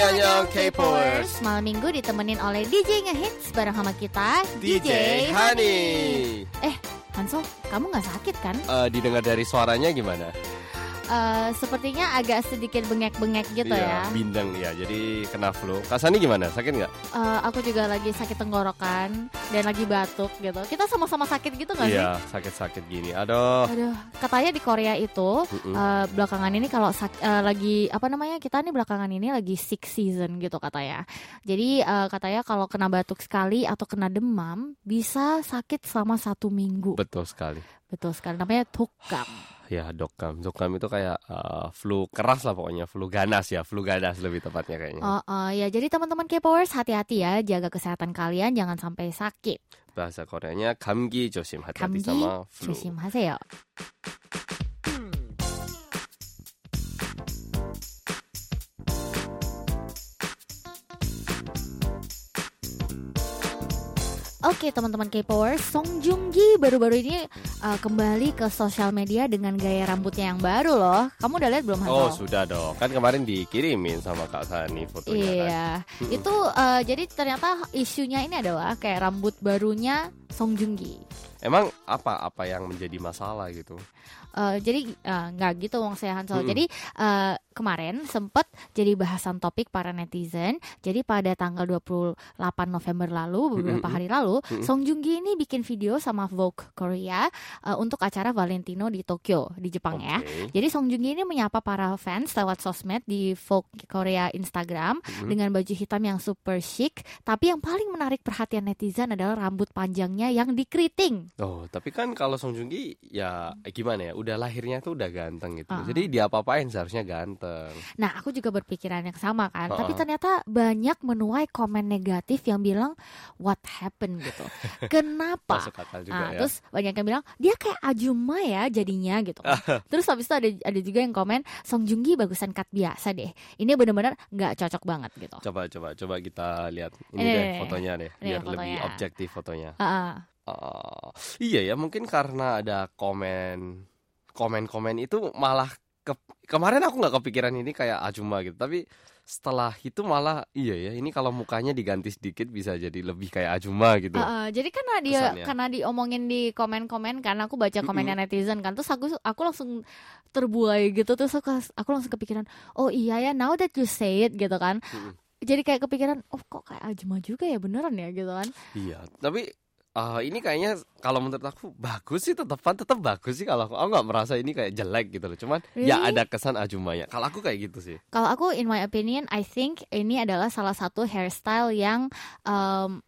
Annyeong K-popers. Malam minggu ditemenin oleh DJ Ngehits bareng sama kita DJ Hani. Eh, Hanso, kamu nggak sakit kan? Eh, didengar dari suaranya gimana? Eh, sepertinya agak sedikit bengek-bengek gitu Iya, ya. bindeng ya. Jadi kena flu. Kak Sani gimana? Sakit nggak? Eh, aku juga lagi sakit tenggorokan dan lagi batuk gitu. Kita sama-sama sakit gitu nggak sih? Iya, sakit-sakit gini. Aduh. Aduh, katanya di Korea itu Mm-mm. eh, belakangan ini kalau sak- eh, lagi apa namanya kita nih belakangan ini lagi sick season gitu katanya. Jadi eh, katanya kalau kena batuk sekali atau kena demam bisa sakit selama satu minggu. Betul sekali. Betul sekali. Namanya tukam Ya, dokam. Dokam itu kayak eh, flu keras lah pokoknya. Flu ganas ya. Flu ganas lebih tepatnya kayaknya. Oh, oh, ya jadi teman-teman K-popers hati-hati ya jaga kesehatan kalian jangan sampai sakit. Bahasa Koreanya 감기 조심. 감기 Hati-hati sama flu. 조심하세요. Oke teman-teman K-popers, Song Joong Ki baru-baru ini uh, kembali ke sosial media dengan gaya rambutnya yang baru loh. Kamu udah lihat belum Oh, Hanso? sudah dong. Kan kemarin dikirimin sama Kak Sani fotonya kan. Iya, itu uh, jadi ternyata isunya ini adalah kayak rambut barunya Song Joong Ki. Emang apa apa yang menjadi masalah gitu? Eh, jadi eh, nggak gitu wong saya Hansol. Mm-mm. Jadi eh, kemarin sempat jadi bahasan topik para netizen. Jadi pada tanggal 28 November lalu beberapa Mm-mm. hari lalu, Mm-mm. Song Joong Ki ini bikin video sama Vogue Korea eh, untuk acara Valentino di Tokyo di Jepang ya. Oke. Jadi Song Joong Ki ini menyapa para fans lewat sosmed di Vogue Korea Instagram Mhm. dengan baju hitam yang super chic. Tapi yang paling menarik perhatian netizen adalah rambut panjangnya yang dikeriting. Oh, tapi kan kalau Song Joong Ki ya gimana ya? Udah lahirnya tuh udah ganteng gitu. Ah. Jadi dia apa-apain seharusnya ganteng. Nah, aku juga berpikiran yang sama kan. Heeh. Tapi ternyata banyak menuai komen negatif yang bilang what happened gitu. Kenapa? Masuk akal juga Nah, ya. terus banyak yang bilang dia kayak Ajuma ya jadinya gitu. terus habis itu ada ada juga yang komen Song Joong Ki bagusan cut biasa deh. Ini benar-benar nggak cocok banget gitu. Coba coba coba kita lihat ini Ini, deh fotonya deh, biar lebih fotonya. objektif fotonya. Heeh. Oh, iya ya, mungkin karena ada komen komen-komen itu malah ke, kemarin aku nggak kepikiran ini kayak Ajuma gitu, tapi setelah itu malah iya ya, ini kalau mukanya diganti sedikit bisa jadi lebih kayak Ajuma gitu. Heeh, jadi karena dia Kesannya. karena diomongin di komen-komen kan aku baca komennya netizen kan terus aku aku langsung terbuai gitu terus aku, aku langsung kepikiran oh iya ya now that you say it gitu kan Mm-mm. jadi kayak kepikiran oh kok kayak Ajma juga ya beneran ya gitu kan Iya, tapi eh, ini kayaknya kalau menurut aku bagus sih tetepan tetap bagus sih kalau aku aku nggak merasa ini kayak jelek gitu loh. Cuman ya Really? ada kesan Ajumanya. Kalau aku kayak gitu sih. kalau aku in my opinion I think ini adalah salah satu hairstyle yang um,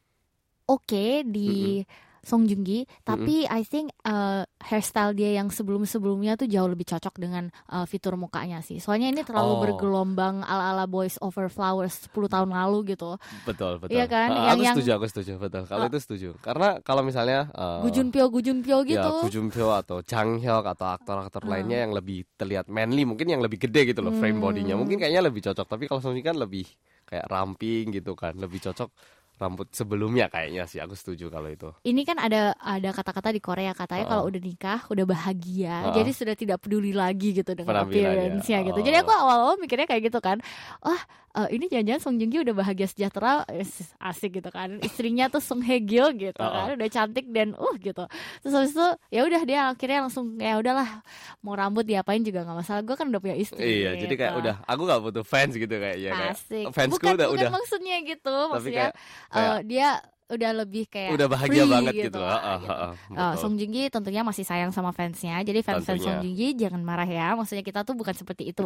oke di Song Joong Ki tapi I think uh, hairstyle dia yang sebelum-sebelumnya tuh jauh lebih cocok dengan uh, fitur mukanya sih. Soalnya ini terlalu Oh. bergelombang ala-ala Boys Over Flowers 10 tahun lalu gitu. Betul, betul. Iya kan? Ah, Yang- aku yang- setuju, aku setuju, betul. Kalau Oh. itu setuju. Karena kalau misalnya eh, Gujunpyo Gujunpyo gitu. Ya, Gujumpyo atau Jang Hyuk atau aktor-aktor Hmm. lainnya yang lebih terlihat manly, mungkin yang lebih gede gitu loh frame Hmm. bodinya. Mungkin kayaknya lebih cocok. Tapi kalau Song Joong Ki kan lebih kayak ramping gitu kan, lebih cocok rambut sebelumnya kayaknya sih. Aku setuju kalau itu. Ini kan ada ada kata-kata di Korea katanya Oh. kalau udah nikah udah bahagia, Oh. jadi sudah tidak peduli lagi gitu dengan appearance-nya gitu. Oh. Jadi aku awal-awal mikirnya kayak gitu kan. Wah, eh, ini jangan-jangan Song Joong Ki udah bahagia sejahtera, eh, asik gitu kan. Istrinya tuh Song Hye Kyo gitu Oh. kan, udah cantik dan uh gitu. Terus habis itu ya udah dia akhirnya langsung ya udahlah mau rambut diapain juga nggak masalah. Gue kan udah punya istri. Iya, jadi kayak gitu. udah aku nggak butuh fans gitu kayaknya kayak Asik. fansku bukan, udah bukan udah maksudnya gitu, tapi maksudnya kayak kayak eh, dia udah lebih kayak udah bahagia free banget gitu. lah, gitu. ah, ah, Uh, betul. Song Joong tentunya masih sayang sama fansnya. Jadi fans-fans Tentunya. Song Joong jangan marah ya. Maksudnya kita tuh bukan seperti itu.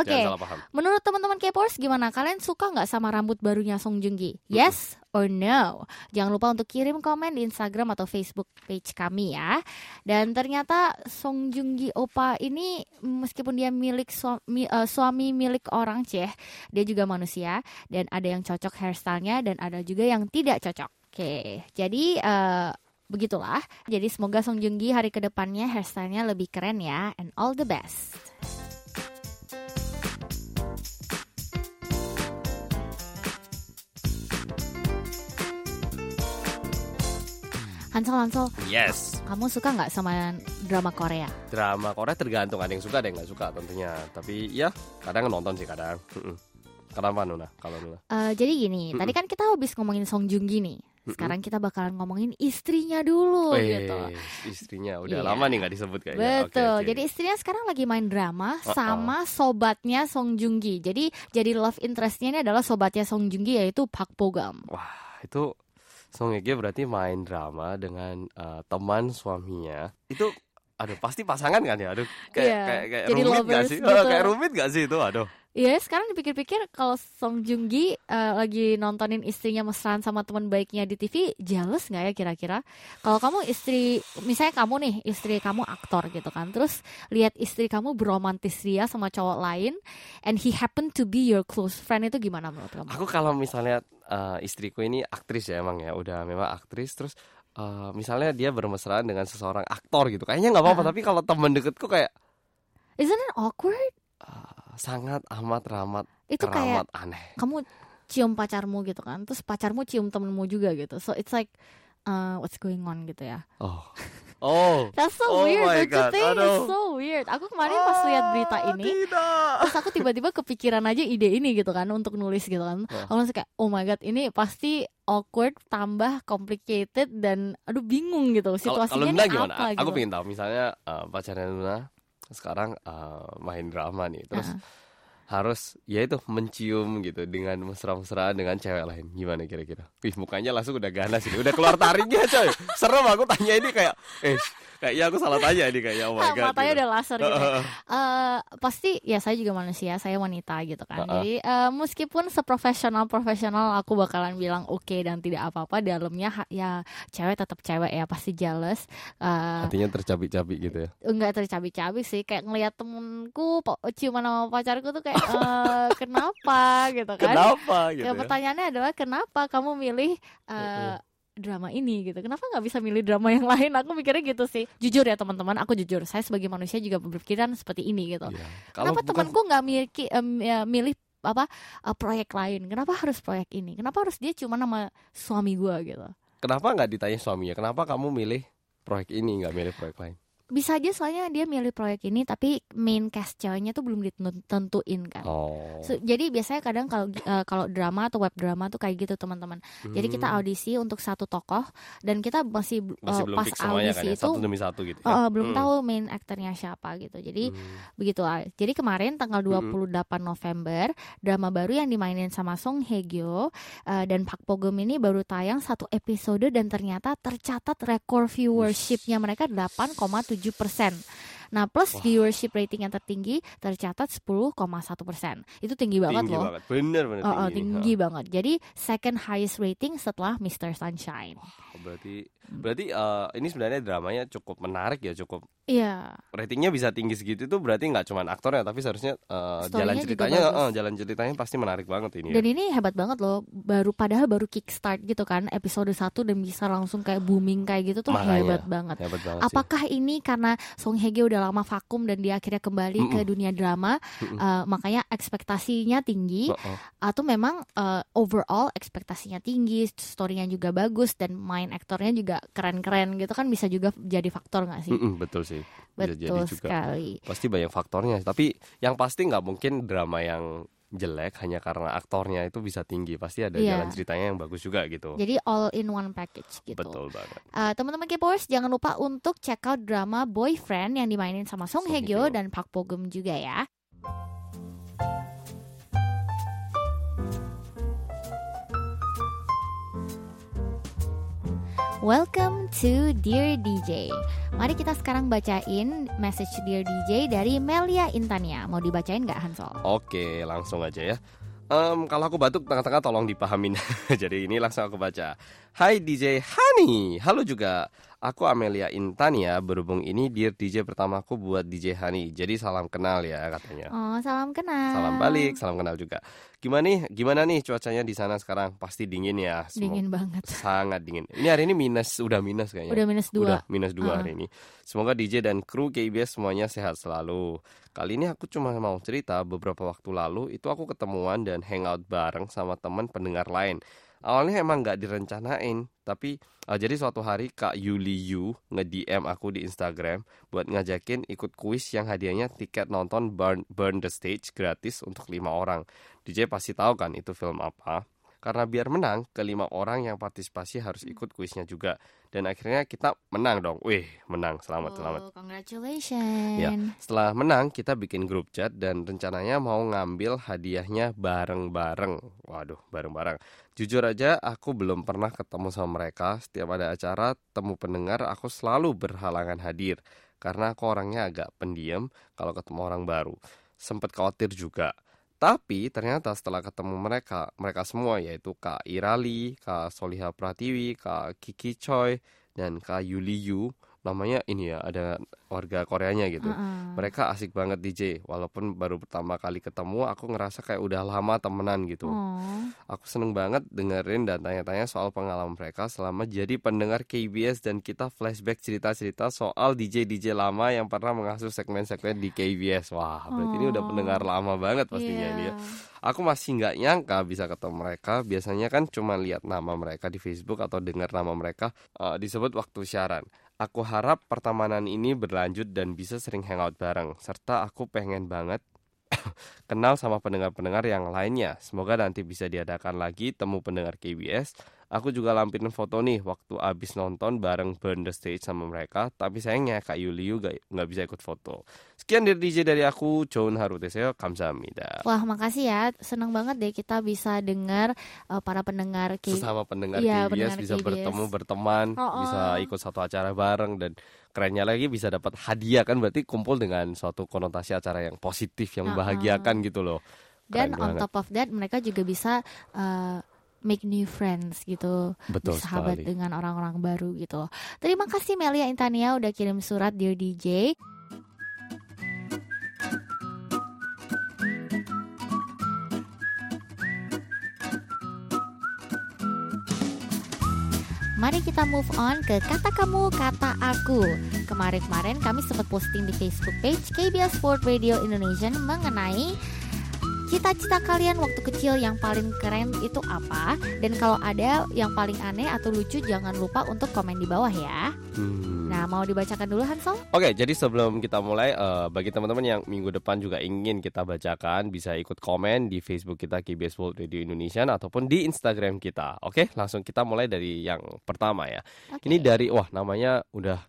Oke. Paham. Menurut teman-teman K-popers gimana? Kalian suka nggak sama rambut barunya Song Joong Ki? Yes or no? Jangan lupa untuk kirim komen di Instagram atau Facebook page kami ya. Dan ternyata Song Joong Ki Opa ini meskipun dia milik suami, eh, suami milik orang ceh, dia juga manusia dan ada yang cocok hairstylenya dan ada juga yang tidak cocok. Oke, jadi eh, begitulah. Jadi semoga Song Joong Ki hari ke depannya hairstylenya lebih keren ya. And all the best. Hansel Hansel, Yes. kamu suka nggak sama drama Korea? Drama Korea tergantung ada yang suka ada yang nggak suka tentunya. Tapi ya kadang nonton sih kadang. Kenapa Nuna? Kalau Nuna? Eh, jadi gini, tadi kan kita habis ngomongin Song Joong Ki nih. Sekarang kita bakalan ngomongin istrinya dulu Weh, gitu. istrinya udah Iya. lama nih nggak disebut kayaknya. Betul. oke. Jadi istrinya sekarang lagi main drama Uh-uh. sama sobatnya Song Joong Ki. Jadi jadi love interestnya ini adalah sobatnya Song Joong Ki yaitu Park Bo Gum. Wah, itu Song Hye Kyo berarti main drama dengan eh, teman suaminya. Itu aduh pasti pasangan kan ya? Aduh kayak Iya, kayak, kayak jadi rumit gak sih? gitu. Kayak rumit gak sih itu? Aduh. Iya, sekarang dipikir-pikir kalau Song Joong Ki eh, lagi nontonin istrinya mesraan sama teman baiknya di TV, jealous nggak ya kira-kira? Kalau kamu istri, misalnya kamu nih, istri kamu aktor gitu kan, terus lihat istri kamu beromantis dia sama cowok lain, and he happen to be your close friend itu gimana menurut kamu? Aku kalau misalnya eh, istriku ini aktris ya emang ya, udah memang aktris terus eh, misalnya dia bermesraan dengan seseorang aktor gitu. Kayaknya nggak apa-apa, Uh-uh. tapi kalau temen deketku kayak Isn't it awkward? eh, sangat amat ramat Itu kayak aneh. kamu cium pacarmu gitu kan, terus pacarmu cium temenmu juga gitu, so it's like uh, what's going on gitu ya? Oh. Oh. That's so Oh weird, don't you God, think? It's aduh. so weird. Aku kemarin pas lihat berita Ah, ini, Tidak. terus aku tiba-tiba kepikiran aja ide ini gitu kan untuk nulis gitu kan. Hah. Aku langsung kayak oh my god ini pasti awkward tambah complicated dan aduh bingung gitu situasinya Luna ini gimana? apa Aku gitu. pengen tahu misalnya eh, pacarnya Luna sekarang eh, main drama nih, terus Heeh. Harus ya itu mencium gitu dengan mesra-mesraan dengan cewek lain. Gimana kira-kira? Wih, mukanya langsung udah ganas ini. Udah keluar taringnya, coy. Serem aku tanya ini kayak eh kayaknya aku salah tanya ini kayak oh my god. matanya gitu. udah laser gitu. Eh, pasti ya saya juga manusia, saya wanita gitu kan. Heeh. Jadi eh, meskipun seprofesional profesional aku bakalan bilang oke dan tidak apa-apa dalamnya ya cewek tetap cewek ya pasti jealous. Eh, Hatinya tercabik-cabik gitu ya. enggak tercabik-cabik sih kayak ngelihat temenku po- ciuman sama pacarku tuh kayak eh, kenapa gitu kan? Kenapa gitu ya, ya? pertanyaannya adalah kenapa kamu milih eh, drama ini gitu? Kenapa nggak bisa milih drama yang lain? Aku mikirnya gitu sih. Jujur ya teman-teman aku jujur. Saya sebagai manusia juga berpikiran seperti ini gitu. Kalau kenapa bukan temanku nggak miliki em, ya, milih apa eh, proyek lain? Kenapa harus proyek ini? Kenapa harus dia cuma nama suami gua gitu? Kenapa nggak ditanya suaminya? Kenapa kamu milih proyek ini nggak milih proyek lain? Bisa aja soalnya dia milih proyek ini tapi main cast ceweknya tuh belum ditentuin kan Oh. So, jadi biasanya kadang kalau eh, kalau drama atau web drama tuh kayak gitu teman-teman. Jadi kita Hmm. audisi untuk satu tokoh dan kita masih, masih belum pas semuanya kan audisi ya, itu satu demi satu gitu. ya? eh, belum Hmm. tahu main aktornya siapa gitu. Jadi Hmm. begitu. Jadi kemarin tanggal Mm-mm. 28 November drama baru yang dimainin sama Song Hye Kyo eh, dan Park Bo Gum ini baru tayang satu episode dan ternyata tercatat rekor viewershipnya mereka 8,7 persen. Nah plus Wah. viewership rating yang tertinggi tercatat 10,1 persen. Itu tinggi banget tinggi loh. banget. Bener bener Oh, oh, tinggi. tinggi banget. Jadi second highest rating setelah Mr. Sunshine. Oh, berarti berarti eh, ini sebenarnya dramanya cukup menarik ya, cukup Iya. ratingnya bisa tinggi segitu itu berarti nggak cuma aktornya tapi seharusnya eh, Story-nya jalan ceritanya eh, jalan ceritanya pasti menarik banget ini ya. Dan ini hebat banget loh. Baru padahal baru kickstart gitu kan episode 1 dan bisa langsung kayak booming kayak gitu tuh Makanya. hebat banget. Hebat banget sih. Apakah ini karena Song Hye Kyo udah lama vakum dan dia akhirnya kembali ke Mm-mm. dunia drama, Mm-mm. eh, makanya ekspektasinya tinggi, Oh, oh. atau memang eh, overall ekspektasinya tinggi, storynya juga bagus dan main aktornya juga keren-keren gitu kan bisa juga jadi faktor nggak sih? Mm-mm, betul sih. Bisa jadi Betul juga. sekali. Pasti banyak faktornya, tapi yang pasti nggak mungkin drama yang jelek hanya karena aktornya itu bisa tinggi. Pasti ada Iya. jalan ceritanya yang bagus juga gitu. Jadi all in one package gitu. Betul banget. Uh, teman-teman K-popers jangan lupa untuk check out drama Boyfriend yang dimainin sama Song Song Hye Kyo. dan Park Bo Gum juga ya. Welcome to Dear DJ. Mari kita sekarang bacain message Dear DJ dari Melia Intania. Mau dibacain nggak Hansol? Oke, langsung aja ya. Em, kalau aku batuk tengah-tengah tolong dipahamin. Jadi ini langsung aku baca. Hai DJ Hani, halo juga. Aku Amelia Intania, berhubung ini Dear DJ pertamaku buat DJ Hani. Jadi salam kenal ya katanya. Oh, salam kenal. Salam balik, salam kenal juga. Gimana nih? Gimana nih cuacanya di sana sekarang? Pasti dingin ya. Semua- Dingin banget. Sangat dingin. Ini hari ini minus, udah minus kayaknya. Udah minus dua. Udah minus dua Ah. hari ini. Semoga DJ dan kru KBS semuanya sehat selalu. Kali ini aku cuma mau cerita beberapa waktu lalu itu aku ketemuan dan hangout bareng sama teman pendengar lain. awalnya emang nggak direncanain tapi uh, jadi suatu hari Kak Yuli Yu nge-DM aku di Instagram buat ngajakin ikut kuis yang hadiahnya tiket nonton Burn, Burn the Stage gratis untuk lima orang. DJ pasti tahu kan itu film apa? Karena biar menang, kelima orang yang partisipasi harus ikut kuisnya juga. Dan akhirnya kita menang dong. Wih, menang. Selamat, selamat. Oh, congratulations. Ya, setelah menang kita bikin grup chat dan rencananya mau ngambil hadiahnya bareng-bareng. Waduh, bareng-bareng. Jujur aja aku belum pernah ketemu sama mereka. Setiap ada acara temu pendengar aku selalu berhalangan hadir karena aku orangnya agak pendiam kalau ketemu orang baru. Sempat khawatir juga. Tapi ternyata setelah ketemu mereka, mereka semua yaitu Kak Irali, Kak Soliha Pratiwi, Kak Kiki Choi, dan Kak Yuli Yu, namanya ini ya ada warga Koreanya gitu. Uh -uh. Mereka asik banget DJ, walaupun baru pertama kali ketemu, aku ngerasa kayak udah lama temenan gitu. Oh. Aku seneng banget dengerin dan tanya-tanya soal pengalaman mereka selama jadi pendengar KBS dan kita flashback cerita-cerita soal DJ-DJ lama yang pernah mengasuh segmen-segmen di KBS. Wah, berarti ini udah Oh. pendengar lama banget pastinya ini ya. Iya. Aku masih nggak nyangka bisa ketemu mereka. Biasanya kan cuma lihat nama mereka di Facebook atau dengar nama mereka uh, disebut waktu siaran. Aku harap pertemanan ini berlanjut dan bisa sering hangout bareng. Serta aku pengen banget kenal sama pendengar-pendengar yang lainnya. Semoga nanti bisa diadakan lagi temu pendengar KBS. Aku juga lampirin foto nih waktu abis nonton bareng Burn the Stage sama mereka. Tapi sayangnya Kak Yuli juga nggak bisa ikut foto. Sekian dari DJ dari aku, John Haruteseo, kamsahamnida. Wah, makasih ya. Senang banget deh kita bisa dengar uh, para pendengar K sesama pendengar Iya, KBS pendengar bisa KBS. bertemu berteman Oh, oh. bisa ikut satu acara bareng dan kerennya lagi bisa dapat hadiah kan berarti kumpul dengan suatu konotasi acara yang positif yang membahagiakan gitu loh dan Keren on banget. top of that mereka juga bisa uh, make new friends gitu. betul bersahabat sekali dengan orang-orang baru gitu. Terima kasih Melia Intania udah kirim surat Dear DJ. Mari kita move on ke kata kamu, kata aku. Kemarin-kemarin kami sempat posting di Facebook page KBS World Radio Indonesia mengenai Cita-cita kalian waktu kecil yang paling keren itu apa? Dan kalau ada yang paling aneh atau lucu jangan lupa untuk komen di bawah ya. Hmm. Nah, mau dibacakan dulu Hansol? Oke, jadi sebelum kita mulai, eh, bagi teman-teman yang minggu depan juga ingin kita bacakan, bisa ikut komen di Facebook kita KBS World Radio Indonesia ataupun di Instagram kita. Oke, langsung kita mulai dari yang pertama ya. Oke. Ini dari, wah namanya udah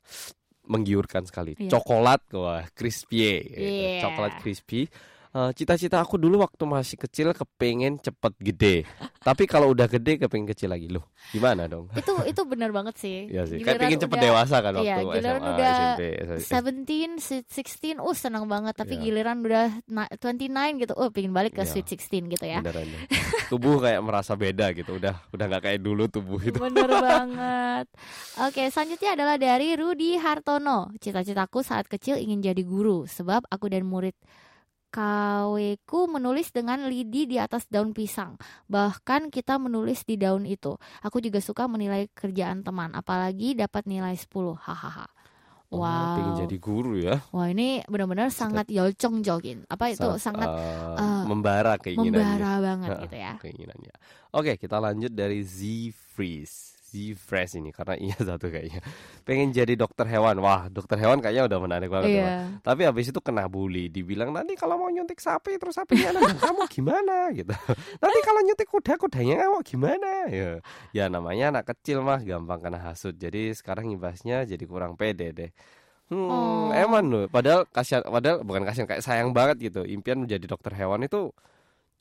menggiurkan sekali. Iya. Coklat, wah crispy, Iya. coklat crispy. Eh, Cita-cita aku dulu waktu masih kecil kepengen cepet gede, tapi kalau udah gede kepengen kecil lagi loh. Gimana dong? itu itu benar banget sih. Iya sih, kayak pengen cepet udah dewasa kan waktu iya, giliran SMA, udah SMP, 17, si- 16, uh senang banget. Tapi Iya. giliran udah na- 29 gitu, oh pengen balik ke Iya. Sweet 16 gitu ya. Beneran ya. Tubuh kayak merasa beda gitu. Udah udah nggak kayak dulu tubuh itu. Bener banget. Oke, selanjutnya adalah dari Rudi Hartono. Cita-citaku saat kecil ingin jadi guru, sebab aku dan murid KW-ku menulis dengan lidi di atas daun pisang. Bahkan kita menulis di daun itu. Aku juga suka menilai kerjaan teman, apalagi dapat nilai 10. Hahaha. Oh, Wow. pengen jadi guru ya. Wah, ini benar-benar sangat yolcong jogin. Apa itu sangat eh, eh, membara keinginannya. membara banget gitu ya. Keinginannya. Oke, kita lanjut dari Z Freeze. Z Fresh ini karena iya satu kayaknya. Pengen jadi dokter hewan. Wah, dokter hewan kayaknya udah menarik banget. Wak. Iya. Tapi habis itu kena bully, dibilang nanti kalau mau nyuntik sapi terus sapinya anak kamu gimana gitu. Nanti kalau nyuntik kuda kudanya kamu gimana? Ya, ya namanya anak kecil mah gampang kena hasut. Jadi sekarang ibasnya jadi kurang pede deh. Hmm, Oh. emang loh. Padahal kasihan, padahal bukan kasihan kayak sayang banget gitu. Impian menjadi dokter hewan itu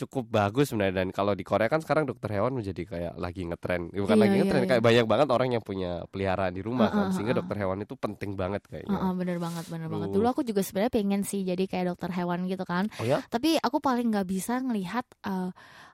cukup bagus sebenarnya dan kalau di Korea kan sekarang dokter hewan menjadi kayak lagi ngetren bukan Iya, lagi iya, ngetren iya. kayak banyak banget orang yang punya peliharaan di rumah Heeh, kan sehingga heeh. dokter hewan itu penting banget kayaknya Heeh, bener banget, bener banget. Aduh. Dulu aku juga sebenarnya pengen sih jadi kayak dokter hewan gitu kan. oh ya Tapi aku paling nggak bisa ngelihat eh,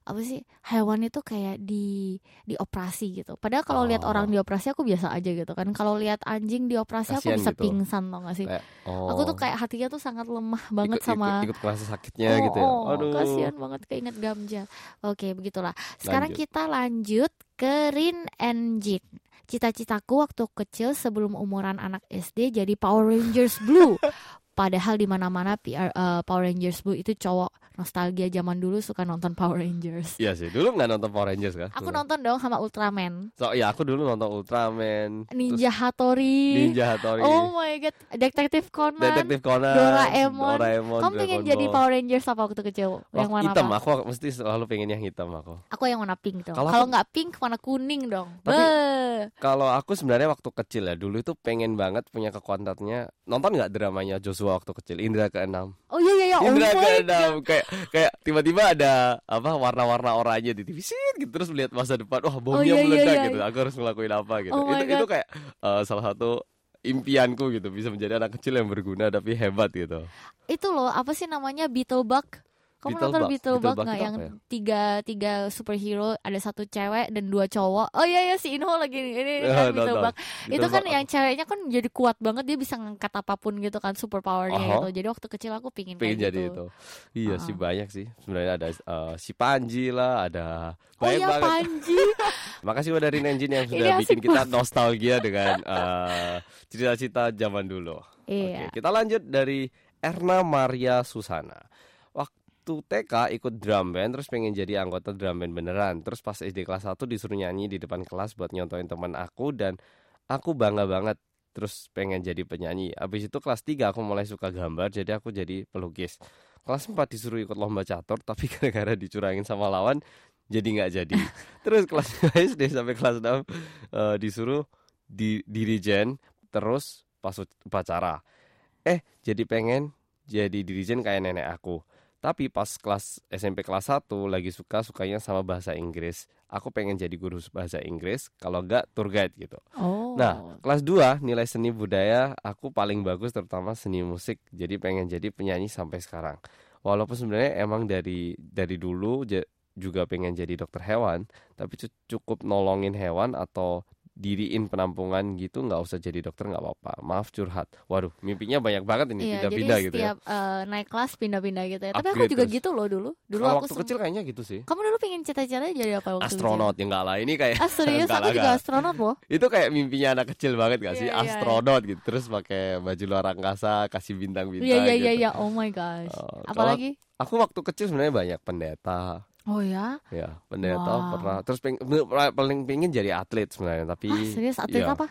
apa sih hewan itu kayak di dioperasi gitu. Padahal kalau lihat Oh. orang dioperasi aku biasa aja gitu kan. Kalau lihat anjing dioperasi aku Kasian bisa gitu. pingsan tau gak sih? Kayak, oh, Aku tuh kayak hatinya tuh sangat lemah banget ikut, sama ikut, ikut kerasa sakitnya oh, gitu ya oh, aduh kasihan banget keinget Gamja. Oke, begitulah. Sekarang Lanjut. kita lanjut ke Rin and Jin. Cita-citaku waktu kecil sebelum umuran anak SD jadi Power Rangers Blue. Padahal di mana-mana PR, eh, Power Rangers Blue itu cowok nostalgia zaman dulu suka nonton Power Rangers. Iya sih, dulu nggak nonton Power Rangers kan? Aku nonton dong sama Ultraman, So, ya aku dulu nonton Ultraman, terus Ninja Hattori. Ninja Hattori, Oh my god, Detektif Conan. Detektif Conan, Doraemon. Doraemon, Kamu pengen jadi. Power Rangers apa waktu kecil? yang warna hitam, apa? aku mesti selalu pengen yang hitam aku. Aku yang warna pink dong. Kalau nggak pink, warna kuning dong. Tapi-. Kalau aku sebenarnya waktu kecil ya dulu itu pengen banget punya kekuatannya. Nonton nggak dramanya Joshua waktu kecil Indra keenam. Oh iya iya iya. Oh Indra my keenam kayak kayak tiba-tiba ada apa warna-warna oranye di TV Sit, gitu terus melihat masa depan. Wah bomnya iya, iya, meledak iya. gitu. Aku harus ngelakuin apa gitu. Oh itu itu kayak eh, salah satu impianku gitu bisa menjadi anak kecil yang berguna tapi hebat gitu. itu loh apa sih namanya Beetlebug kamu nonton Beetlebug? Beetlebug Beetlebug nggak yang ya? tiga tiga superhero ada satu cewek dan dua cowok oh iya iya si Inho lagi ini, ini kan nonton. Beetlebug itu kan yang ceweknya kan jadi kuat banget dia bisa ngangkat apa pun gitu kan super powernya Aha. gitu jadi waktu kecil aku pingin, pengen kayak jadi gitu itu. Iya Ah. sih banyak sih. Sebenarnya ada eh, si Panji lah, ada oh banyak iya banget. Panji Makasih udah dari Engine yang sudah asik bikin kita nostalgia dengan eh, cita-cita zaman dulu. iya Oke, kita lanjut dari Erna Maria Susana. Waktu TK ikut drum band terus pengen jadi anggota drum band beneran. Terus pas SD kelas 1 disuruh nyanyi di depan kelas buat nyontoin teman aku dan aku bangga banget terus pengen jadi penyanyi. Habis itu kelas 3 aku mulai suka gambar jadi aku jadi pelukis. Kelas 4 disuruh ikut lomba catur tapi gara-gara dicurangin sama lawan jadi nggak jadi. Terus kelas 5 SD sampai kelas 6 eh, disuruh di dirijen terus pas upacara. Eh, jadi pengen jadi dirijen kayak nenek aku. Tapi pas kelas SMP kelas 1 lagi suka sukanya sama bahasa Inggris. Aku pengen jadi guru bahasa Inggris, kalau enggak tour guide gitu. oh Nah, kelas 2 nilai seni budaya aku paling bagus terutama seni musik. Jadi pengen jadi penyanyi sampai sekarang. Walaupun sebenarnya emang dari dari dulu juga pengen jadi dokter hewan, tapi cu- cukup nolongin hewan atau diriin penampungan gitu nggak usah jadi dokter nggak apa-apa. Maaf curhat. Waduh, mimpinya banyak banget ini Iya, jadi pindah-pindah gitu ya. eh, naik kelas pindah-pindah gitu ya. Tapi aku juga terus. gitu loh dulu. Dulu Kalau aku waktu kecil kayaknya gitu sih. Kamu dulu pengen cita-citanya jadi apa waktu kecil? Astronot ya enggak lah ini kayak Ah serius aku juga astronot loh. itu kayak mimpinya anak kecil banget gak sih Iya, iya, iya. astronot gitu terus pakai baju luar angkasa kasih bintang-bintang Iya iya gitu. iya iya. Oh my gosh. Kalau Apalagi? aku waktu kecil sebenarnya banyak pendeta Oh ya? ya pendeta Wow. pernah terus peng, paling pengen jadi atlet sebenarnya tapi Ah, serius atlet ya, apa?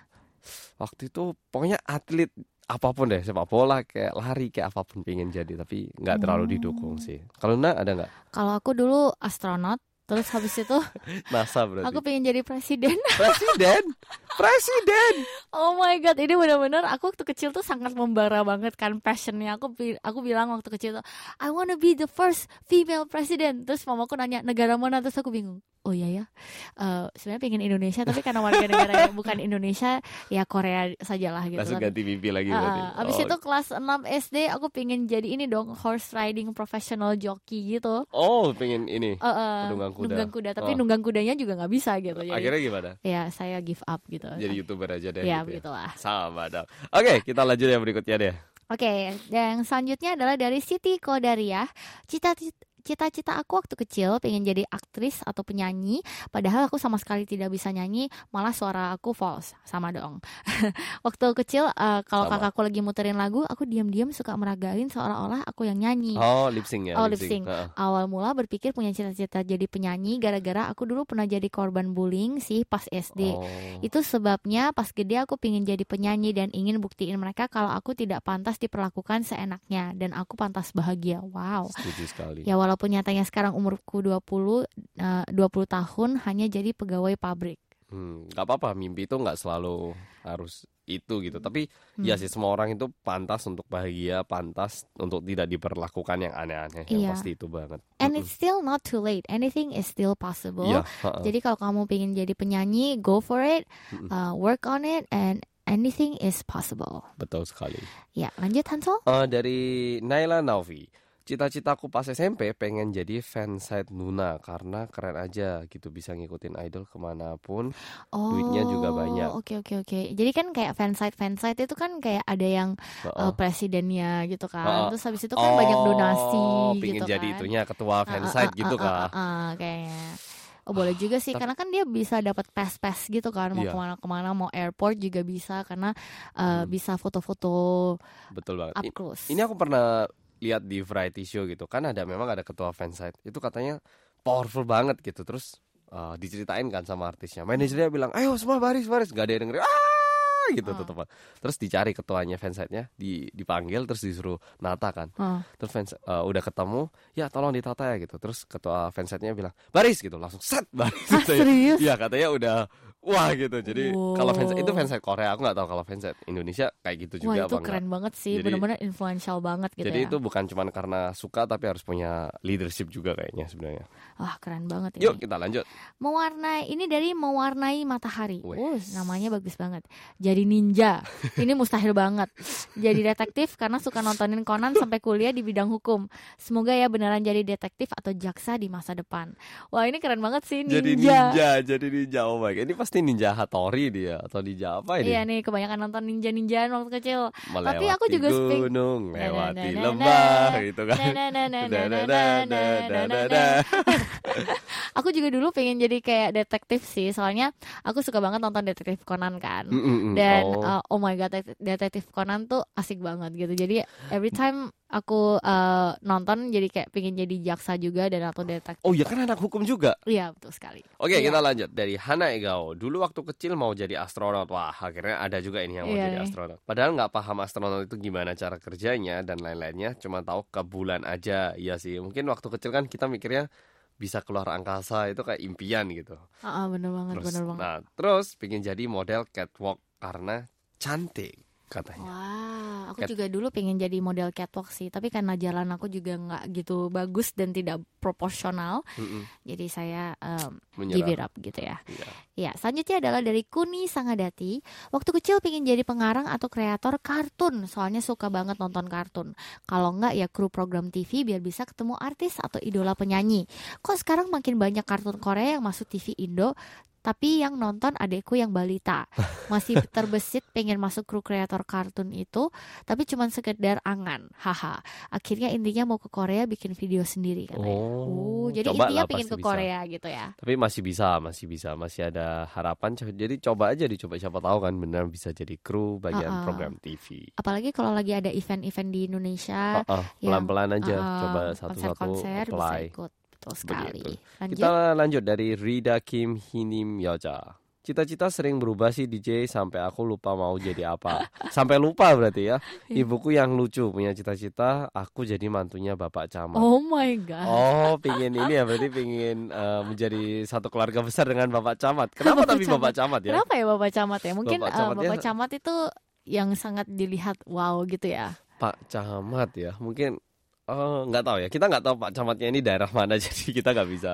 waktu itu pokoknya atlet apa pun deh sepak bola kayak lari kayak apa pun pengen jadi tapi nggak terlalu Oh. didukung sih kalau nak ada nggak Kalau aku dulu astronot, terus habis itu NASA berarti aku pengen jadi presiden. presiden presiden Oh my god, ini benar-benar aku waktu kecil tuh sangat membara banget kan passionnya. Aku aku bilang waktu kecil tuh, I wanna be the first female president. Terus mamaku nanya negara mana, terus aku bingung. Oh iya ya, Eh, sebenarnya pengen Indonesia, tapi karena warga negara yang bukan Indonesia, ya Korea sajalah gitu. langsung kan. ganti mimpi lagi berarti abis oh. itu kelas 6 SD aku pengen jadi ini dong horse riding professional jockey gitu. oh pengen ini Eh, eh, Penunggang kuda. nunggang kuda, tapi Oh. nunggang kudanya juga nggak bisa gitu. Jadi, akhirnya gimana ya saya give up gitu. jadi youtuber aja deh ya gitu ya. begitulah. sama dong oke kita lanjut yang berikutnya deh Oke, yang selanjutnya adalah dari Siti Kodaria. Cita-cita Cita-cita aku waktu kecil pengen jadi aktris atau penyanyi, padahal aku sama sekali tidak bisa nyanyi, malah suara aku false, sama dong. waktu kecil eh, kalau kakakku lagi muterin lagu, aku diam-diam suka meragain seolah-olah aku yang nyanyi. oh lip sync ya Oh, lip lip sync. Heeh. Awal mula berpikir punya cita-cita jadi penyanyi gara-gara aku dulu pernah jadi korban bullying sih pas SD. Oh. Itu sebabnya pas gede aku pingin jadi penyanyi dan ingin buktiin mereka kalau aku tidak pantas diperlakukan seenaknya dan aku pantas bahagia. Wow. setuju sekali Ya walaupun nyatanya sekarang umurku 20 eh, 20 tahun hanya jadi pegawai pabrik. Hmm, nggak apa-apa mimpi itu nggak selalu harus itu gitu tapi Hmm. ya sih semua orang itu pantas untuk bahagia pantas untuk tidak diperlakukan yang aneh-aneh yang Iya. pasti itu banget And it's still not too late. Anything is still possible. Iya, heeh. Jadi kalau kamu pengen jadi penyanyi, go for it, uh, work on it, and anything is possible. betul sekali Ya, lanjut Hansel. Eh, dari Naila Naufi Cita-citaku pas SMP pengen jadi fansite Nuna karena keren aja gitu bisa ngikutin idol ke mana pun. Oh, Duitnya juga banyak. Oke oke oke. Jadi kan kayak fansite fansite itu kan kayak ada yang Heeh. uh, presidennya gitu kan. Heeh. Terus habis itu kan banyak donasi Oh, gitu pengen kan. jadi itunya ketua fansite ah, gitu ah, kah? ah, ah, kayaknya. Oh boleh juga sih karena kan dia bisa dapat pass-pass gitu kan mau Iya. ke mana-kemana mau airport juga bisa karena uh, Hmm. bisa foto-foto Betul banget. up close. Ini aku pernah lihat di variety show gitu. Kan ada memang ada ketua fansite. Itu katanya powerful banget gitu. Terus uh, diceritain kan sama artisnya. Manajernya bilang ayo semua baris baris. Gak ada yang dengerin. Ah! Gitu Ah. tetep. Terus dicari ketuanya fansite-nya di dipanggil terus disuruh nata kan. Ah. terus fans uh, udah ketemu ya tolong ditata ya gitu. Terus ketua fansite-nya bilang baris gitu. Langsung set baris. Ah, ya. serius? Iya katanya udah wah gitu. Jadi kalau fans Wow. itu fansite Korea, aku nggak tahu kalau fansite Indonesia kayak gitu Wah juga itu apa enggak. keren banget sih, benar-benar influential banget gitu Jadi ya. itu bukan cuma karena suka tapi harus punya leadership juga kayaknya sebenarnya. Wah keren banget Yuk ini. kita lanjut. Mewarnai ini dari mewarnai matahari. Wes. Uh, namanya bagus banget. Jadi ninja. ini mustahil banget. Jadi detektif karena suka nontonin Conan sampai kuliah di bidang hukum. Semoga ya beneran jadi detektif atau jaksa di masa depan. Wah ini keren banget sih ninja. Jadi ninja, jadi ninja. Oh my God. Ini pasti ninja Hattori dia atau ninja apa ini? Iya nih kebanyakan nonton ninja-ninjaan waktu kecil. Melewati tapi aku juga gunung, lewati lembah gitu kan. Aku juga dulu pengen jadi kayak detektif sih, soalnya aku suka banget nonton detektif Conan kan. Dan Oh. uh, oh my god, detek- detektif Conan tuh asik banget gitu. Jadi every time aku uh, nonton jadi kayak pengen jadi jaksa juga dan atau detektif. Oh ya kan anak hukum juga. Iya betul sekali. Oke Iya. kita lanjut dari Hana Egao Dulu waktu kecil mau jadi astronot Wah akhirnya ada juga ini yang mau Iya jadi nih. astronot Padahal nggak paham astronot itu gimana cara kerjanya Dan lain-lainnya Cuma tahu ke bulan aja Iya sih mungkin waktu kecil kan kita mikirnya Bisa keluar angkasa itu kayak impian gitu Ah ah, bener banget, Terus, bener banget. Nah terus pengen jadi model catwalk Karena cantik katanya Wah, aku Cat- juga dulu pengen jadi model catwalk sih, tapi karena jalan aku juga nggak gitu bagus dan tidak proporsional, Mm-mm, jadi saya um, Menyerah give it up gitu ya. Iya. Ya, selanjutnya adalah dari Kuni Sangadati. Waktu kecil pengen jadi pengarang atau kreator kartun, soalnya suka banget nonton kartun. Kalau enggak ya kru program TV biar bisa ketemu artis atau idola penyanyi. Kok sekarang makin banyak kartun Korea yang masuk TV Indo, tapi yang nonton adekku yang balita. Masih terbesit pengen masuk kru kreator kartun itu, tapi cuman sekedar angan. Haha. Akhirnya intinya mau ke Korea bikin video sendiri katanya. Oh, jadi coba intinya lah, pengen ke bisa. Korea gitu ya. Tapi masih bisa, masih bisa, masih ada harapan. Jadi coba aja dicoba siapa tahu kan benar bisa jadi kru bagian Uh-uh. program TV. apalagi kalau lagi ada event-event di Indonesia ah, yang, pelan-pelan aja, uh, coba satu-satu konser-konser bisa apply. ikut betul sekali lanjut Kita lanjut dari Rida Kim Hinim Yoja. Cita-cita sering berubah sih DJ sampai aku lupa mau jadi apa. Sampai lupa berarti ya. Iya. Ibuku yang lucu punya cita-cita aku jadi mantunya Bapak Camat. oh my god Oh, pingin ini ya berarti pingin eh, menjadi satu keluarga besar dengan Bapak Camat. Kenapa Bapak tapi Camat. Bapak Camat ya? kenapa ya bapak camat ya mungkin Bapak uh, Camatnya- bapak camat itu yang sangat dilihat wow gitu ya Pak Camat ya. Mungkin eh, nggak tahu ya. Kita nggak tahu Pak Camatnya ini daerah mana jadi kita nggak bisa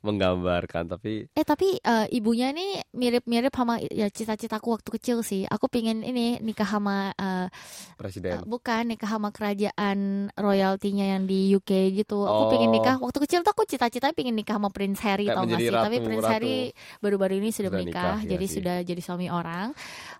menggambarkan. Tapi eh tapi uh, ibunya ini mirip-mirip sama ya cita-citaku waktu kecil sih aku pingin ini nikah sama uh, presiden. uh, bukan nikah sama kerajaan royaltinya yang di UK gitu aku Oh. pingin nikah waktu kecil tuh aku cita-cita pingin nikah sama Prince Harry Kayak tau gak sih tapi ratu- Prince ratu. Harry baru-baru ini sudah, Sudah menikah nikah, ya jadi sih. sudah jadi suami orang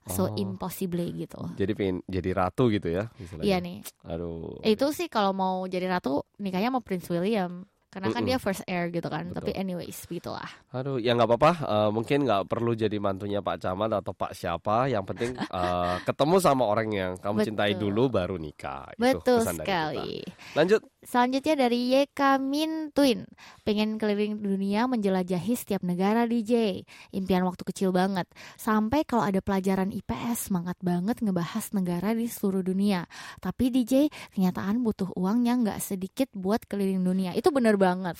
so Oh. impossible gitu Jadi pengen jadi ratu gitu ya. iya nih Aduh. itu sih kalau mau jadi ratu nikahnya sama Prince William karena kan Mm-mm. dia first heir gitu kan Betul. tapi anyways begitulah Aduh, ya nggak apa-apa. Eh, mungkin nggak perlu jadi mantunya Pak Camat atau Pak siapa. Yang penting eh, ketemu sama orang yang kamu cintai Betul. dulu baru nikah. Itu betul dari kita. sekali Lanjut. Selanjutnya dari YK Min Twin. Pengen keliling dunia menjelajahi setiap negara DJ Impian waktu kecil banget. Sampai kalau ada pelajaran IPS Semangat banget ngebahas negara di seluruh dunia. Tapi DJ kenyataan butuh uang yang gak sedikit buat keliling dunia. Itu bener banget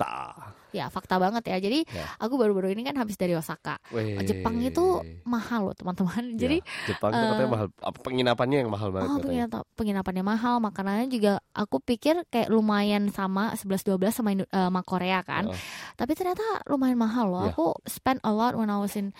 Fakta. Ya fakta banget ya Jadi Ya. aku baru-baru ini kan habis dari Osaka Weh. Jepang itu mahal loh teman-teman Ya, Jadi Jepang itu katanya eh, mahal. Apa penginapannya yang mahal banget Oh penginapan, penginapannya mahal Makanannya juga aku pikir kayak lumayan sama 11-12 sama, Indo- eh, sama Korea kan Oh. Tapi ternyata lumayan mahal loh Iya. Aku spend a lot when I was in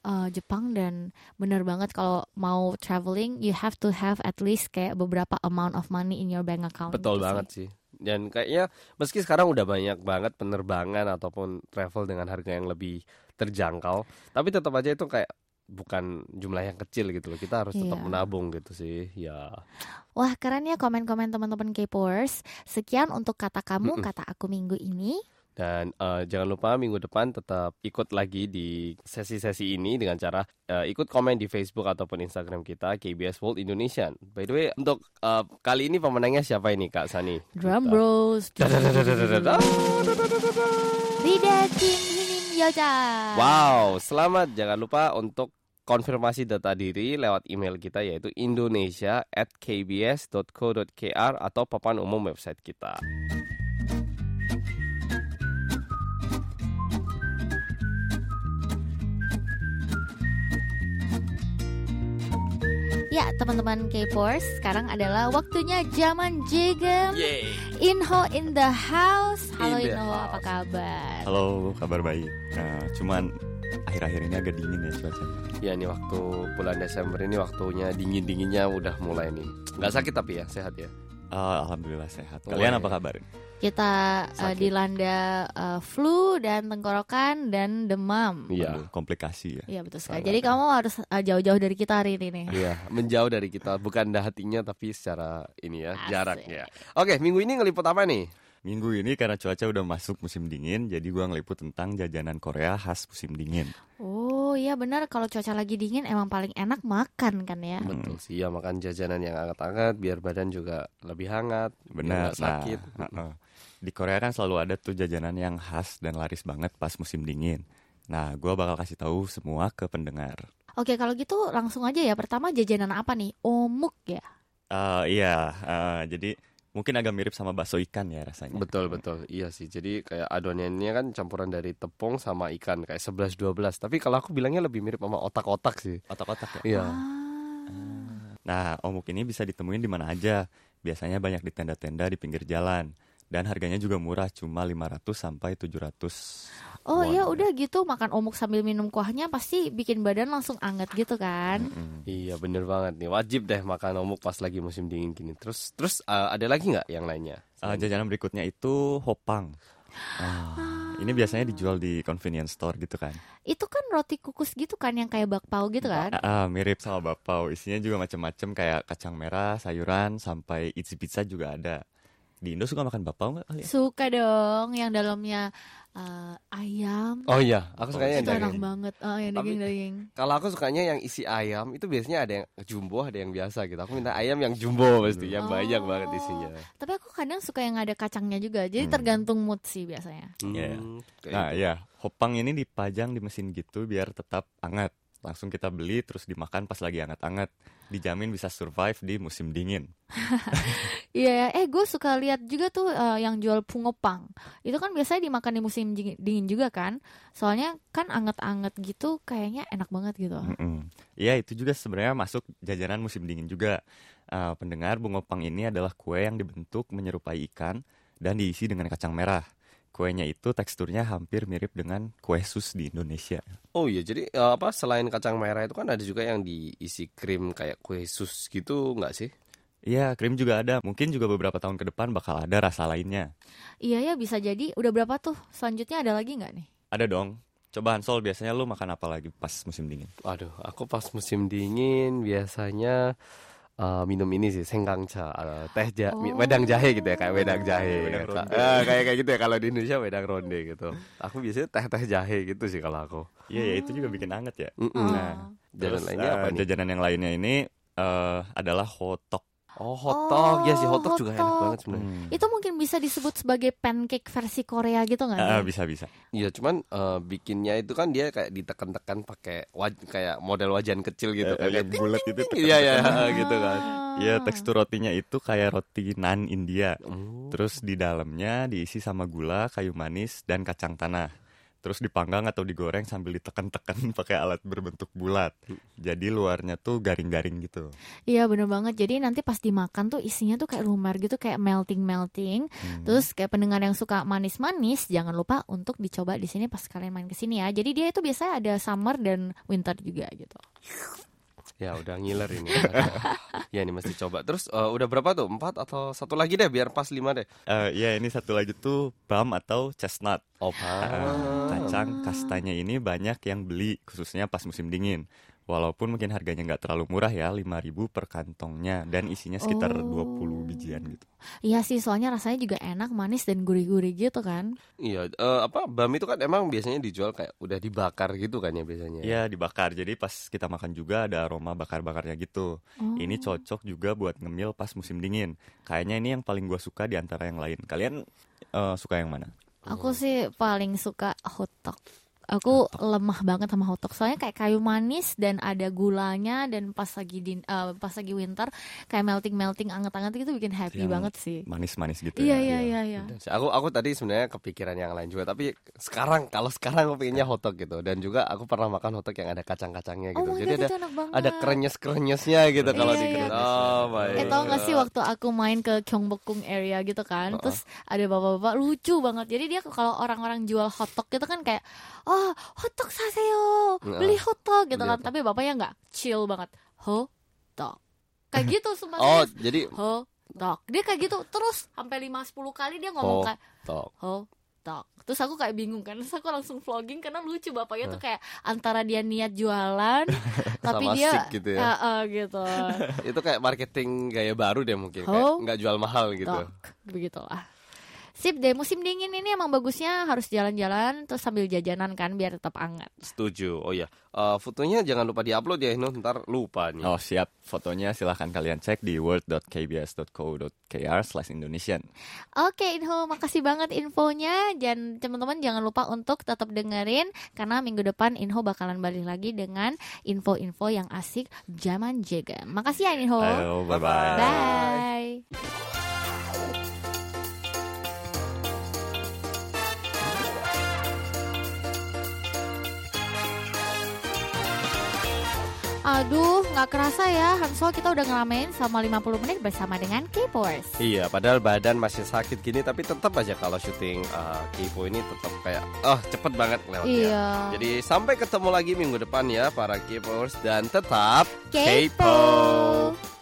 uh, Jepang Dan bener banget kalau mau traveling You have to have at least kayak beberapa amount of money in your bank account Betul gitu sih. banget sih. Dan kayaknya meski sekarang udah banyak banget penerbangan ataupun travel dengan harga yang lebih terjangkau, tapi tetap aja itu kayak bukan jumlah yang kecil gitu loh. Kita harus tetap Iya. menabung gitu sih. Ya. Wah keren ya komen-komen teman-teman K-popers Sekian untuk kata kamu, kata aku minggu ini Dan eh, jangan lupa minggu depan tetap ikut lagi di sesi-sesi ini dengan cara eh, ikut komen di Facebook ataupun Instagram kita KBS World Indonesia. By the way, untuk eh, kali ini pemenangnya siapa ini Kak Sani? Drum bros. Yoja. Wow, selamat. Jangan lupa untuk konfirmasi data diri lewat email kita yaitu indonesia at kbs.co.kr atau papan umum website kita. Teman-teman K-Force, sekarang adalah waktunya zaman jegem. Yeay. Inho in the house. Halo In the Inho, apa house. kabar? Halo, kabar baik. Nah, cuman akhir-akhir ini agak dingin ya cuacanya. Ya ini waktu bulan Desember ini waktunya dingin-dinginnya udah mulai nih. Nggak sakit tapi ya, sehat ya. Eh, Alhamdulillah sehat. Kalian Weh. apa kabar? Kita eh, Sakit. dilanda eh, flu dan tenggorokan dan demam. Iya. Waduh, komplikasi ya. Iya betul sekali. Sangat. Jadi kamu harus eh, jauh-jauh dari kita hari ini nih. Iya, menjauh dari kita bukan hatinya tapi secara ini ya, Asik. jaraknya. Oke, minggu ini ngeliput apa nih? Minggu ini karena cuaca udah masuk musim dingin, jadi gua ngeliput tentang jajanan Korea khas musim dingin. Oh iya benar kalau cuaca lagi dingin emang paling enak makan kan ya. Betul sih, ya makan jajanan yang hangat-hangat biar badan juga lebih hangat, biar Benar. nggak sakit. Nah, heeh. di Korea kan selalu ada tuh jajanan yang khas dan laris banget pas musim dingin. Nah, gua bakal kasih tahu semua ke pendengar. Oke kalau gitu langsung aja ya. Pertama jajanan apa nih? Omuk ya. Eh, iya, eh, jadi mungkin agak mirip sama bakso ikan ya rasanya. Betul betul, iya sih. Jadi kayak adonannya kan campuran dari tepung sama ikan kayak 11 12. Tapi kalau aku bilangnya lebih mirip sama otak-otak sih. Otak-otak ya. Iya. Ah. Nah, omuk ini bisa ditemuin di mana aja. Biasanya banyak di tenda-tenda di pinggir jalan. Dan harganya juga murah, cuma 500 sampai 700. Oh iya udah gitu makan omuk sambil minum kuahnya pasti bikin badan langsung anget gitu kan. Mm-mm. Iya bener banget nih wajib deh makan omuk pas lagi musim dingin gini. Terus terus uh, ada lagi nggak yang lainnya? Uh, jajanan berikutnya itu hopang. Ah, ini biasanya dijual di convenience store gitu kan. Itu kan roti kukus gitu kan yang kayak bakpao gitu kan. Ah, ah, mirip sama bakpao. Isinya juga macam-macam kayak kacang merah, sayuran, sampai isi pizza juga ada. Di Indo suka makan bakpao nggak kalian? Suka dong yang dalamnya eh, ayam. Oh iya, aku sukanya yang itu enak daging. banget. Oh, yang Tapi- daging-daging. Kalau aku sukanya yang isi ayam itu biasanya ada yang jumbo, ada yang biasa gitu. Aku minta ayam yang jumbo pasti, yang banyak Oh. banget isinya. Tapi aku kadang suka yang ada kacangnya juga. Jadi Hmm. tergantung mood sih biasanya. Iya. Hmm, kayak Nah, ya, hopang ini dipajang di mesin gitu biar tetap hangat. Langsung kita beli terus dimakan pas lagi hangat-hangat. Dijamin bisa survive di musim dingin. Iya, eh gue suka lihat juga tuh eh, yang jual pungopang. Itu kan biasanya dimakan di musim dingin juga kan. Soalnya kan anget-anget gitu kayaknya enak banget gitu. Iya itu juga sebenarnya masuk jajanan musim dingin juga. Uh, pendengar bungopang ini adalah kue yang dibentuk menyerupai ikan dan diisi dengan kacang merah. Kuenya itu teksturnya hampir mirip dengan kue sus di Indonesia. Oh iya, jadi eh, apa selain kacang merah itu kan ada juga yang diisi krim kayak kue sus gitu nggak sih? Iya krim juga ada. Mungkin juga beberapa tahun ke depan bakal ada rasa lainnya. Iya ya bisa jadi. Udah berapa tuh? Selanjutnya ada lagi nggak nih? Ada dong. Coba Hansol biasanya lu makan apa lagi pas musim dingin? Waduh, aku pas musim dingin biasanya eh, minum ini sih senggangcha, eh, teh ja, Oh. wedang jahe gitu ya kayak wedang jahe. Wedang Ka- ronde. eh, kayak kayak gitu ya kalau di Indonesia wedang ronde gitu. Aku biasanya teh-teh jahe gitu sih kalau aku. Iya ya itu juga bikin anget ya. Mm-mm. Oh. Nah, Jajanan Terus, lainnya apa eh, nih? Jajanan yang lainnya ini eh, adalah hotdog. Oh, hotdog. ya sih Oh, hotdog juga enak banget sebenarnya. Hmm. Itu mungkin bisa disebut sebagai pancake versi Korea gitu nggak Ah, sih? bisa bisa. Iya, cuman eh, bikinnya itu kan dia kayak ditekan-tekan pakai waj- kayak model wajan kecil gitu Eh, kan. yang bulat itu Iya, iya, gitu kan. Iya tekstur rotinya itu kayak roti nan India. Oh. Terus di dalamnya diisi sama gula, kayu manis, dan kacang tanah. Terus dipanggang atau digoreng sambil ditekan-tekan pakai alat berbentuk bulat. Jadi luarnya tuh garing-garing gitu. Iya bener banget. Jadi nanti pas dimakan tuh isinya tuh kayak lumer gitu, kayak melting melting. Hmm. Terus kayak pendengar yang suka manis-manis, jangan lupa untuk dicoba di sini pas kalian main ke sini ya. Jadi dia itu biasanya ada summer dan winter juga gitu. Ya udah ngiler ini. ya ini mesti coba. Terus eh, udah berapa tuh? Empat atau satu lagi deh biar pas lima deh. Eh, ya ini satu lagi tuh bam atau chestnut. Oh, Ah, kacang kastanya ini banyak yang beli khususnya pas musim dingin. Walaupun mungkin harganya nggak terlalu murah ya, 5000 per kantongnya dan isinya sekitar Oh. 20 bijian gitu. Iya sih, soalnya rasanya juga enak, manis dan gurih-gurih gitu kan. Iya, eh, apa bam itu kan emang biasanya dijual kayak udah dibakar gitu kan ya biasanya. Ya dibakar, jadi pas kita makan juga ada aroma bakar-bakarnya gitu. Oh. Ini cocok juga buat ngemil pas musim dingin. Kayaknya ini yang paling gua suka di antara yang lain. Kalian eh, suka yang mana? Aku sih paling suka hotdog. Aku lemah banget sama hotdog. Soalnya kayak kayu manis dan ada gulanya dan pas lagi din, eh, pas lagi winter kayak melting melting anget-anget itu bikin happy Yang banget sih. Manis-manis gitu Iya ya. iya iya iya. Sih, Aku aku tadi sebenarnya kepikiran yang lain juga, tapi sekarang kalau sekarang aku pengennya hotdog gitu dan juga aku pernah makan hotdog yang ada kacang-kacangnya Oh gitu. my Jadi God, ada ada krenyes-krenyesnya gitu kalau Iya, di iya. Oh my Eh tau gak sih God. waktu aku main ke Gyeongbokgung area gitu kan Terus ada bapak-bapak lucu banget Jadi dia kalau orang-orang jual hotdog gitu kan kayak Oh hotdog saseyo. Beli hotdog. Gitu kan. Tapi bapaknya nggak. Chill banget. Hotdog. Kayak gitu sumpah Oh, jadi Hotdog. Dia kayak gitu terus Sampai 5-10 kali dia ngomong kayak hotdog. Terus aku kayak bingung kan. Terus aku langsung vlogging Karena lucu bapaknya tuh kayak Antara dia niat jualan Tapi Sama dia gitu ya. eh, eh, gitu. Itu kayak marketing gaya baru deh mungkin, kayak Oh. nggak jual mahal gitu. Begitulah. Sip deh, musim dingin ini emang bagusnya harus jalan-jalan terus sambil jajanan kan biar tetap hangat. Setuju. Oh iya, Eh, fotonya jangan lupa diupload ya, Ino. Ntar lupa nih. Oh siap, fotonya silahkan kalian cek di world.kbs.co.kr slash Indonesian. Oke Inho, makasih banget infonya dan teman-teman jangan lupa untuk tetap dengerin karena minggu depan Inho bakalan balik lagi dengan info-info yang asik zaman juga. Makasih ya Inho. Ayo, bye-bye. Bye. Aduh, nggak kerasa ya, Hansol kita udah ngalamin selama 50 menit bersama dengan K-Popers. Iya, padahal badan masih sakit gini, tapi tetap aja kalau syuting uh, Kipo ini tetap kayak, oh cepet banget lewatnya. Iya. Jadi sampai ketemu lagi minggu depan ya para K-popers dan tetap K-pop.